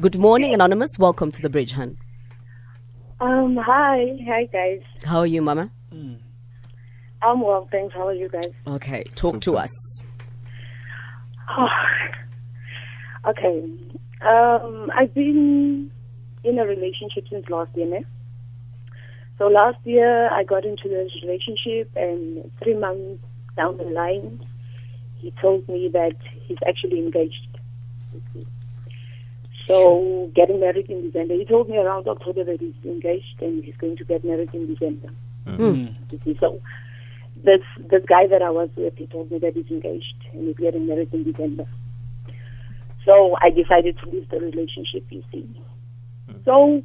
Good morning, Anonymous. Welcome to the bridge, hun. Um, hi. Hi, guys. How are you, Mama? I'm well, thanks. How are you guys? Okay, talk to us. Oh, okay. Um, I've been in a relationship since last year, ne? So last year, I got into this relationship, and three months down the line, he told me that he's actually engaged. So getting married in December. He told me around October that he's engaged and he's going to get married in December. Mm-hmm. Hmm. You see, so this this guy that I was with, he told me that he's engaged and he's getting married in December. So I decided to leave the relationship. You see, mm-hmm. so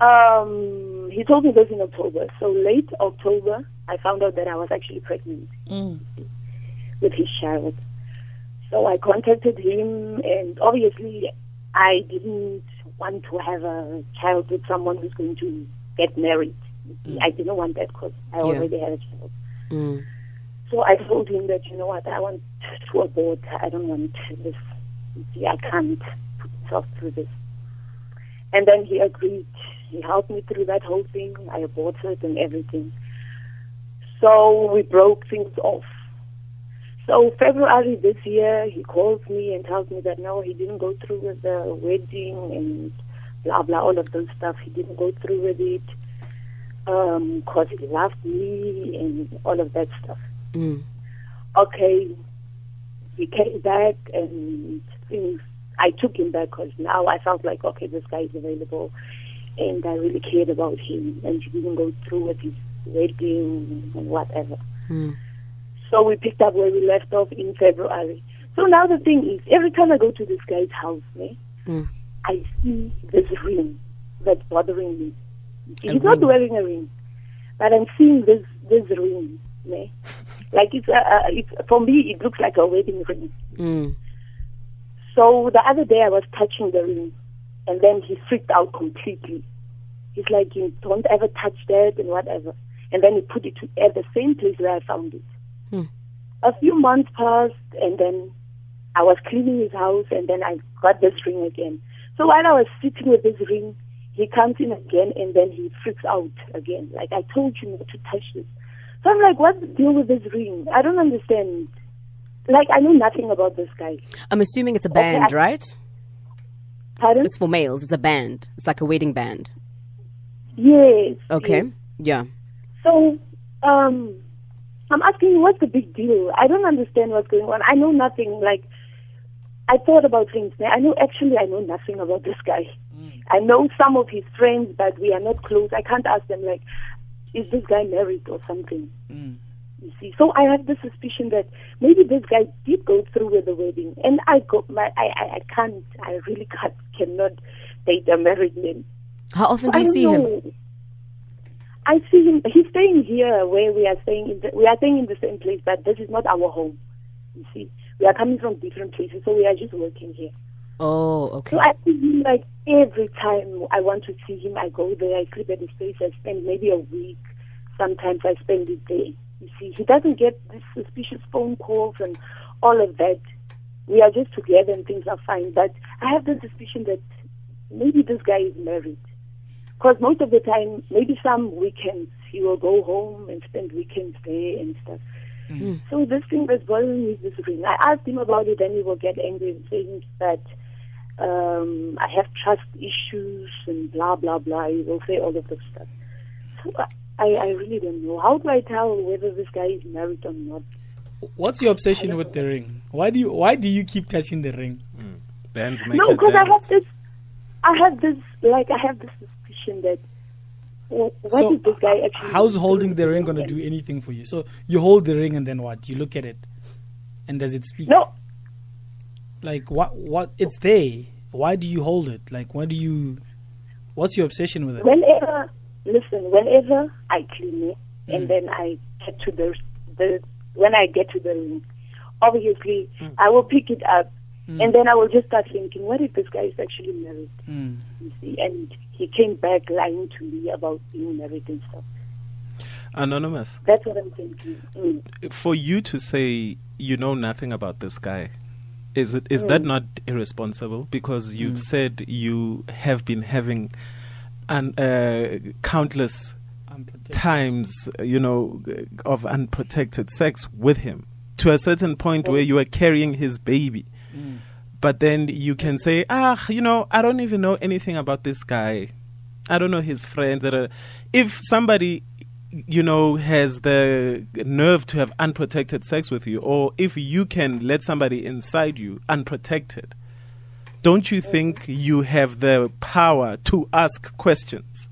um, he told me this in October. So late October, I found out that I was actually pregnant mm. with his child. So I contacted him, and obviously, I didn't want to have a child with someone who's going to get married. See, I didn't want that because I Yeah. already had a child. Mm. So I told him that, you know what, I want to abort. I don't want this. See, I can't put myself through this. And then he agreed. He helped me through that whole thing. I aborted and everything. So we broke things off. So February this year, he calls me and tells me that no, he didn't go through with the wedding and blah blah, all of those stuff. He didn't go through with it because he loved me and all of that stuff. Mm. Okay, he came back and things. I took him back because now I felt like okay, this guy is available, and I really cared about him, and he didn't go through with his wedding and whatever. Mm. So we picked up where we left off in February. So now the thing is, every time I go to this guy's house, eh, Mm. I see this ring that's bothering me. A He's not ring. wearing a ring, but I'm seeing this this ring. Eh? Like it's, a, a, it's for me, it looks like a wedding ring. Mm. So the other day I was touching the ring, and then he freaked out completely. He's like, "You don't ever touch that and whatever." And then he put it at the same place where I found it. Hmm. A few months passed, and then I was cleaning his house, and then I got this ring again. So while I was sitting with this ring, he comes in again, and then he freaks out again. Like I told you not to touch this. So I'm like, "What's the deal with this ring? I don't understand." Like I know nothing about this guy. I'm assuming it's a band, I- right? It's, Pardon? it's for males. It's a band. It's like a wedding band. Yes. Okay. yes. Yeah. So, um, I'm asking you, what's the big deal? I don't understand what's going on. I know nothing. Like, I thought about things. I know, actually, I know nothing about this guy. Mm. I know some of his friends, but we are not close. I can't ask them, like, is this guy married or something? Mm. You see, so I have the suspicion that maybe this guy did go through with the wedding, and I go, my, I, I, I can't, I really can't, cannot date a married man. How often do you see him? I see him. He's staying here where we are staying. In the, we are staying in the same place, but this is not our home. You see, we are coming from different places, so we are just working here. Oh, okay. So I see him like every time I want to see him. I go there. I sleep at his place. I spend maybe a week. Sometimes I spend it there. You see, he doesn't get these suspicious phone calls and all of that. We are just together and things are fine. But I have the suspicion that maybe this guy is married. Because most of the time, maybe some weekends, he will go home and spend weekends there and stuff. Mm. Mm. So this thing was bothering me, this ring. I asked him about it, and he will get angry and saying that um, I have trust issues and blah, blah, blah. He will say all of that stuff. So I, I really don't know. How do I tell whether this guy is married or not? What's your obsession with the ring? Why do you why do you keep touching the ring? Mm. Bands make No, because I have this, I have this, like, I have this suspicion that wh- what so is this guy actually? how's holding the ring gonna do anything for you? So you hold the ring and then what? You look at it, and does it speak? No, Like what? What? It's there. Why do you hold it? Like why do you? What's your obsession with it? whenever listen whenever i clean it Mm. and then i get to the the when i get to the ring, obviously Mm. i will pick it up and then i will just start thinking what if this guy is actually married? Mm. you see and he came back lying to me about being married and stuff Anonymous, that's what i'm thinking. Mm. for you to say you know nothing about this guy, is it is that not irresponsible? Because you've said you have been having an uh, countless times, you know, of unprotected sex with him to a certain point where you are carrying his baby. But then you can say, ah, you know, I don't even know anything about this guy. I don't know his friends. da, da, da." If somebody, you know, has the nerve to have unprotected sex with you, or if you can let somebody inside you unprotected, don't you think you have the power to ask questions?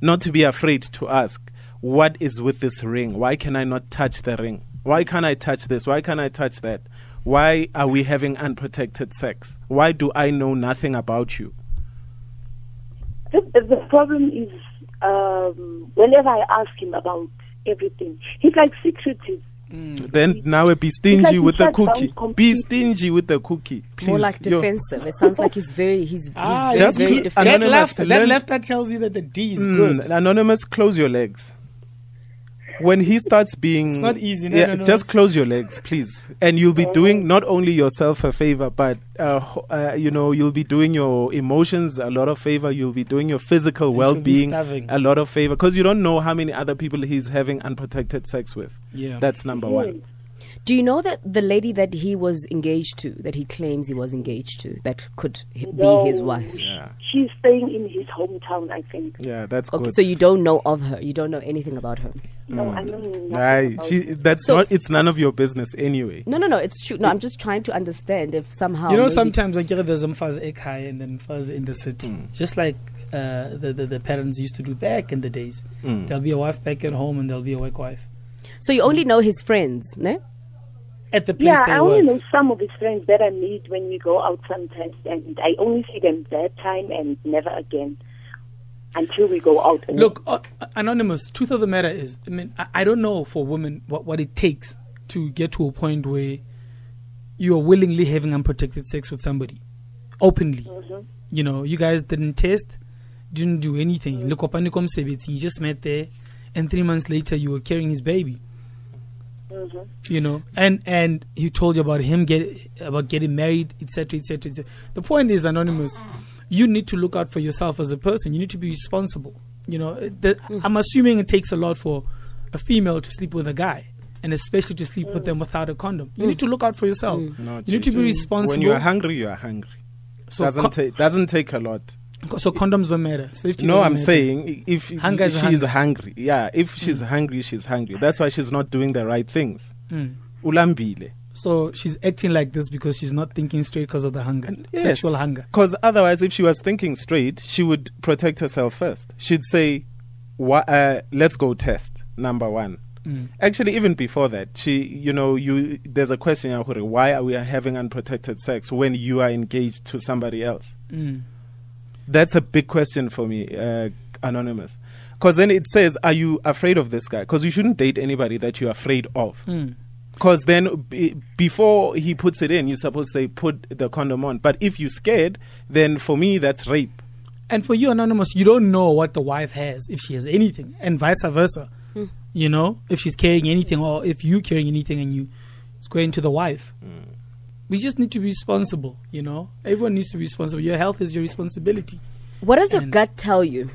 Not to be afraid to ask, what is with this ring? Why can I not touch the ring? Why can't I touch this? Why can't I touch that? Why are we having unprotected sex? Why do I know nothing about you? The, the problem is um, whenever I ask him about everything, he's like secretive. Then now be stingy like with the cookie. Be stingy with the cookie. Please. More like Yo, defensive. It sounds like he's very, he's, he's Ah, very, just very cl- defensive. that Anonymous, left, that left that tells you that the D is Mm, good. Anonymous, close your legs. When he starts being, It's not easy, no, yeah, no, no, just close your legs, please, and you'll be doing not only yourself a favor, but uh, uh, you know you'll be doing your emotions a lot of favor. You'll be doing your physical well-being a lot of favor because you don't know how many other people he's having unprotected sex with. Yeah. That's number one. Do you know that the lady that he was engaged to, that he claims he was engaged to, that could h- be his wife? Yeah, She's staying in his hometown, I think. yeah, that's Okay, good. so you don't know of her. You don't know anything about her. No, I know nothing Aye, about she, it. that's So- not. It's none of your business anyway. No, no, no. It's true. No, I'm just trying to understand if somehow. you know, maybe- sometimes like there's some fuzz egg high and then fuzz in the city, Mm. just like uh, the, the the parents used to do back in the days. Mm. There'll be a wife back at home and there'll be a work wife So you only know his friends, no? At the place Yeah, I only work. know some of his friends that I meet when we go out sometimes, and I only see them that time and never again until we go out. And Look, uh, uh, anonymous. Truth of the matter is, I mean, I, I don't know for women what what it takes to get to a point where you are willingly having unprotected sex with somebody openly. Mm-hmm. You know, you guys didn't test, didn't do anything. Mm-hmm. Look up and come saviting You just met there, and three months later you were carrying his baby. Mm-hmm. You know, and and he told you about him get about getting married, etc., etc., etc. The point is, anonymous. You need to look out for yourself as a person. You need to be responsible. You know, the, mm-hmm. I'm assuming it takes a lot for a female to sleep with a guy, and especially to sleep with mm. them without a condom. You mm. need to look out for yourself. Mm. No, You need to be responsible. When you are hungry, you are hungry. so, doesn't co- take doesn't take a lot. So condoms don't matter. Safety No, I'm matter. saying if Hunger is she's hunger. hungry, yeah, if she's hungry, she's hungry. That's why she's not doing the right things. Mm. Ulambile. So she's acting like this because she's not thinking straight because of the hunger, Yes. sexual hunger. Because otherwise, if she was thinking straight, she would protect herself first. She'd say, "Wha- uh, "Let's go test." Number one. Mm. Actually, even before that, she, you know, you there's a question. Why are we having unprotected sex when you are engaged to somebody else? Mm. That's a big question for me, uh, anonymous. Because then it says, "Are you afraid of this guy?" Because you shouldn't date anybody that you're afraid of. Mm. Because then, b- before he puts it in, you're supposed to say, "Put the condom on." But if you're scared, then for me, that's rape. And for you, anonymous, you don't know what the wife has if she has anything, and vice versa. You know, if she's carrying anything, or if you're carrying anything, and you it's going to the wife. We just need to be responsible. You know, everyone needs to be responsible. Your health is your responsibility. What does your gut tell you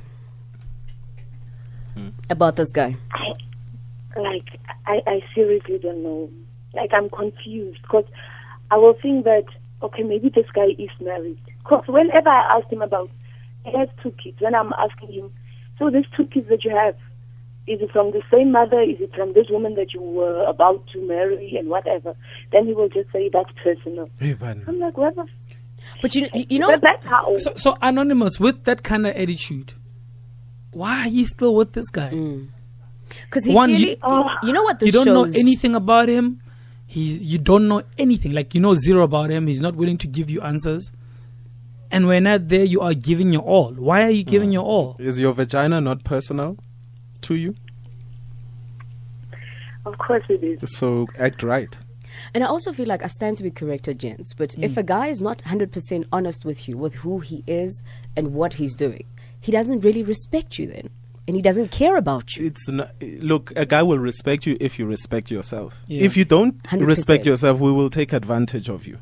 hmm? about this guy? I, like, I, I seriously don't know. Like, I'm confused because I will think that, okay, maybe this guy is married. Because whenever I ask him about, he has two kids, when I'm asking him, so these two kids that you have, is it from the same mother? Is it from this woman that you were about to marry and whatever? Then he will just say, that's personal. I'm like, what the? f- But you, you you know, But that's how. So, so anonymous with that kind of attitude, why are you still with this guy? Mm. because he One, clearly, you- Oh. you know what this you don't shows. know anything about him. He's you don't know anything. Like you know zero about him. He's not willing to give you answers. And when not there, you are giving your all. Why are you giving mm. your all? Is your vagina not personal to you? Of course it is. So act right. And I also feel like I stand to be corrected, gents. But if Mm. a guy is not 100% honest with you, with who he is and what he's doing, he doesn't really respect you then. And he doesn't care about you. It's not, look. A guy will respect you if you respect yourself. Yeah. If you don't 100%. respect yourself, we will take advantage of you.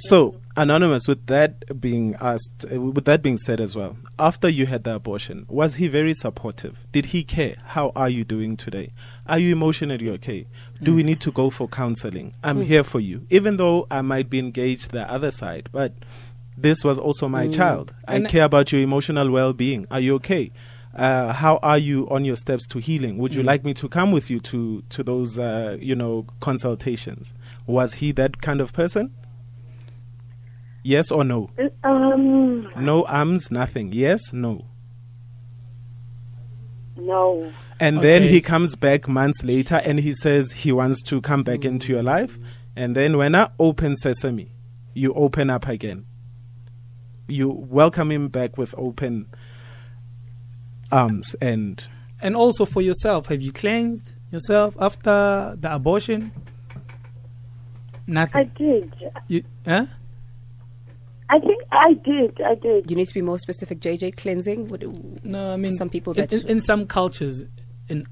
So, anonymous, with that being asked, uh, with that being said as well, after you had the abortion, was he very supportive? Did he care? How are you doing today? Are you emotionally okay? Do we need to go for counseling? I'm here for you, even though I might be engaged the other side, but this was also my child. I And- care about your emotional well-being. Are you okay? Uh, how are you on your steps to healing? Would you like me to come with you to to those uh, you know consultations? Was he that kind of person? Yes or no? Um, No arms, nothing. Yes, no. no. And then he comes back months later and he says he wants to come back into your life. And then when I open sesame, you open up again. You welcome him back with open arms and And also for yourself, have you cleansed yourself after the abortion? Nothing i did. You, huh? I think I did. I did. You need to be more specific, JJ. Cleansing? What, No, I mean Some people in, that- in, in some cultures, in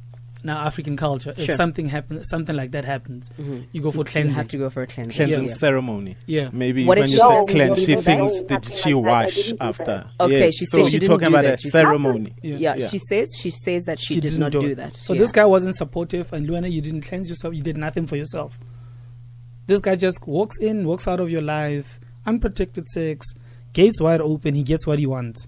now African culture, if something happens, something like that happens, mm-hmm. you go for you cleansing. have to go for a cleansing. cleansing Yeah. ceremony. Yeah. Maybe What when she you say cleanse, she thinks no, did nothing she like that. I wash didn't do after? that. Okay, yes. she so said she you're talking about that. a She ceremony. Yeah. Yeah, Yeah. she says she says that she, did didn't not do, it. that. So Yeah. this guy wasn't supportive, and Luana, you didn't cleanse yourself. You did nothing for yourself. This guy just walks in, walks out of your life, unprotected sex, gates wide open. He gets what he wants.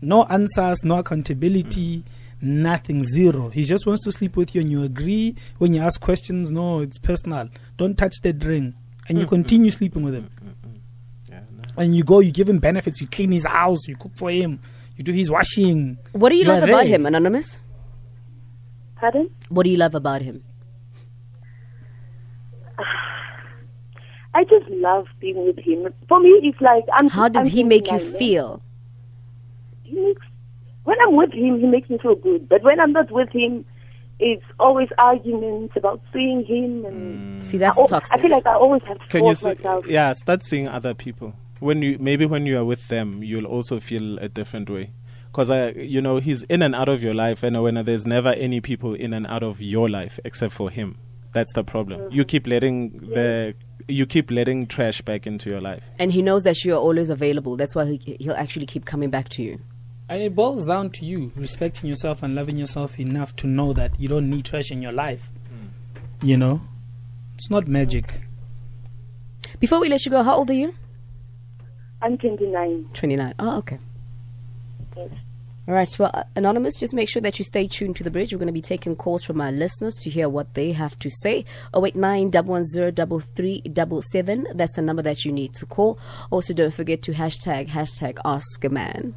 No answers, no accountability, nothing, zero. He just wants to sleep with you, and you agree. When you ask questions, no, it's personal. Don't touch that ring, and you mm, mm, continue mm. sleeping with him. Yeah, no. And you go, you give him benefits. You clean his house, you cook for him, you do his washing. What do you You're love about him, Anonymous? Pardon? What do you love about him? I just love being with him. For me, it's like I'm. How does I'm he make you 29, feel? He makes. When I'm with him, he makes me feel good. But when I'm not with him, it's always arguments about seeing him, and mm. See, that's I, toxic. I feel like I always have to Can you force say, myself. yeah, start seeing other people. When you maybe when you are with them, you'll also feel a different way. Because I, you know, he's in and out of your life, and when there's never any people in and out of your life except for him, that's the problem. Mm. You keep letting the you keep letting trash back into your life. and he knows that you are always available. That's why he, he'll actually keep coming back to you. And it boils down to you respecting yourself and loving yourself enough to know that you don't need trash in your life. Mm. You know? It's not magic. Before we let you go, how old are you? I'm 29. 29. Oh, okay. Yes. All right. Well, uh, Anonymous, just make sure that you stay tuned to the bridge. We're going to be taking calls from our listeners to hear what they have to say. 089 110 That's the number that you need to call. Also, don't forget to hashtag, hashtag Ask a Man.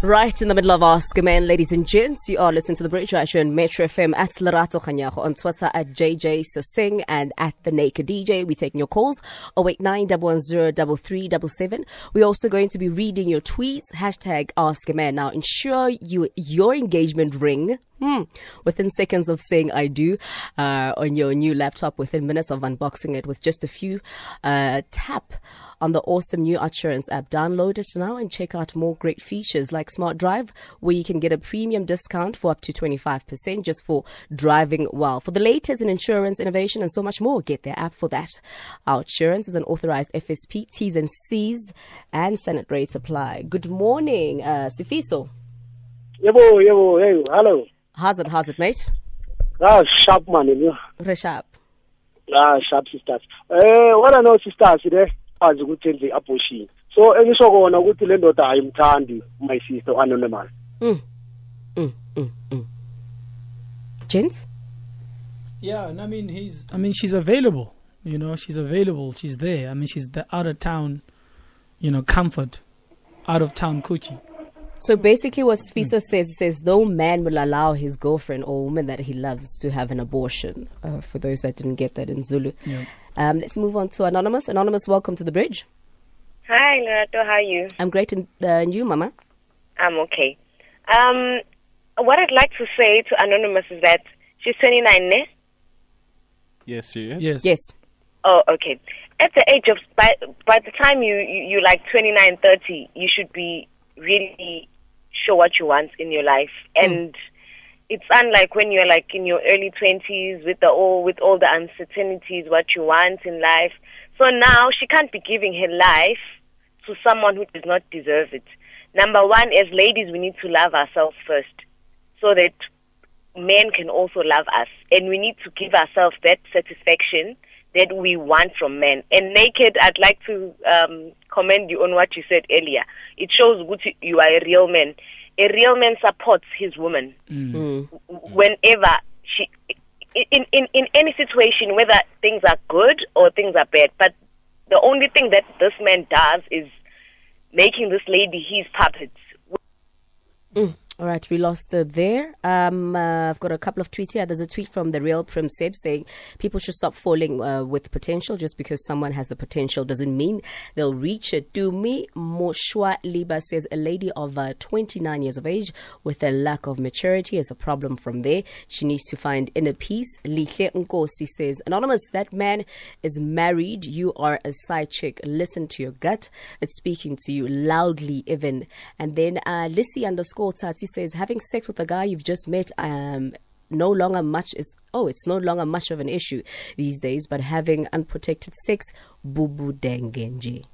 Right in the middle of Ask a Man, ladies and gents, you are listening to the Bridge Show on Metro FM at Lerato Kganyago on Twitter at JJ Sasing and at The Naked DJ. We're taking your calls 089 110 We're also going to be reading your tweets, hashtag Ask a Man. Now, ensure you your engagement ring Hmm. Within seconds of saying I do uh, on your new laptop, within minutes of unboxing it with just a few uh, tap on the awesome new Assurance app. Download it now and check out more great features like Smart Drive, where you can get a premium discount for up to 25% just for driving well. For the latest in insurance innovation and so much more, get their app for that. Our Assurance is an authorized FSP, T's and C's, and Senate rates apply. Good morning, uh, Sifiso. Yebo, yebo, hey, hello. How's it, how's it, mate? Ah, sharp man, you know. Reshap. Ah, sharp sisters. Eh, what I know sisters le azi ukuthi enze abortion. So engisho kona ukuthi le ndoda ayimthandi my sister anonymous. Mm. Mm, mm, mm. Gents? Yeah, and I mean he's I mean she's available. You know, she's available, she's there. I mean she's the out of town, you know, comfort. Out of town coochie. So basically, what Fiso says says no man will allow his girlfriend or woman that he loves to have an abortion. Uh, for those that didn't get that in Zulu, Yeah. Um, let's move on to anonymous. Anonymous, welcome to the bridge. Hi, Lerato. How are you? I'm great, and, uh, and you, Mama? I'm okay. Um, what I'd like to say to Anonymous is that she's 29, ne? Yes, she is. Yes. Yes. Oh, okay. At the age of, by, by the time you, you, you like 29, 30, you should be really sure what you want in your life. And it's unlike when you're like in your early twenties with the all with all the uncertainties, what you want in life. So now she can't be giving her life to someone who does not deserve it. Number one, as ladies, we need to love ourselves first, so that men can also love us, and we need to give ourselves that satisfaction that we want from men. And naked, I'd like to um, commend you on what you said earlier. It shows you are a real man. A real man supports his woman mm. Mm. whenever she. In, in in any situation, whether things are good or things are bad, but the only thing that this man does is making this lady his puppet. Mm. All right, we lost her there. Um, uh, I've got a couple of tweets here. There's a tweet from the real Prim Seb saying people should stop falling uh, with potential. Just because someone has the potential doesn't mean they'll reach it. To me, Moshwa Liba says a lady of uh, 29 years of age with a lack of maturity is a problem from there. She needs to find inner peace. Lihle Nkosi says, Anonymous, that man is married. You are a side chick. Listen to your gut. It's speaking to you loudly, even. And then uh, Lissy underscore Tati says, having sex with a guy you've just met, um, no longer much is oh it's no longer much of an issue these days but having unprotected sex bubu dengenji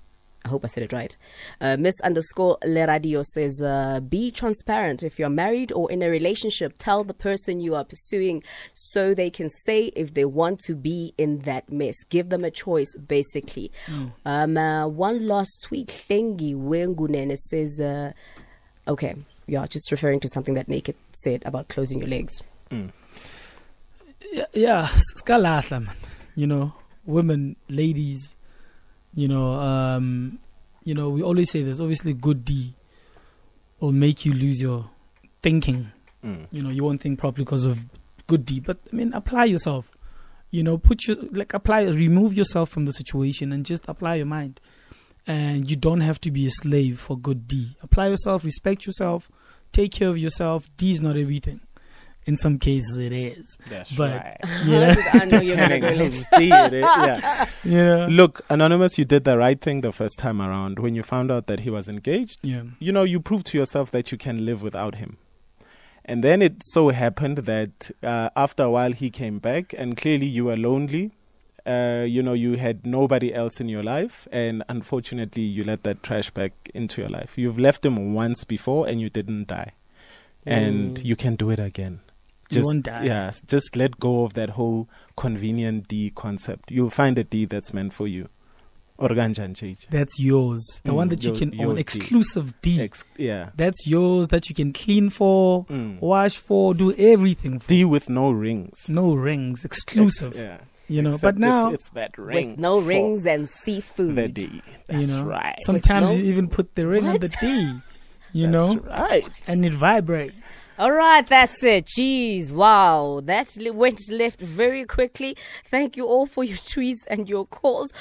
I hope I said it right. Uh, Miss underscore Le Radio says, uh, be transparent. If you're married or in a relationship, tell the person you are pursuing so they can say if they want to be in that mess. Give them a choice, basically. Um, uh, one last tweet, Thengi Wengunene says, uh, okay, yeah, just referring to something that Naked said about closing your legs. yeah, yeah skalahla man. You know women ladies you know um you know we always say this obviously good d will make you lose your thinking. You know you won't think properly because of good d but i mean apply yourself. You know put your like apply remove yourself from the situation and just apply your mind and you don't have to be a slave for good d apply yourself respect yourself take care of yourself d is not everything in some cases it is That's but right. yeah I know you're gonna go left. comes it, yeah. yeah Look, Anonymous, you did the right thing the first time around when you found out that he was engaged. yeah you know, you proved to yourself that you can live without him. And then it so happened that uh, after a while he came back, and clearly you were lonely. Uh, you know, you had nobody else in your life, and unfortunately, you let that trash back into your life. You've left them once before, and you didn't die, and Mm. you can do it again. You Just won't die. yeah, just let go of that whole convenient D concept. You'll find a D that's meant for you. Organjan change. That's yours. The Mm, one that you your- can your own. D. Exclusive D. Ex- yeah. That's yours that you can clean for, Mm. wash for, do everything for. D with no rings. No rings. Exclusive. Ex- yeah. You know, Except but now, it's that ring With no rings and seafood. the D. That's you know, right. sometimes no- you even put the ring on the D. You That's know, right. and it vibrates. All right, that's it. Jeez, wow. That li- went left very quickly. Thank you all for your tweets and your calls.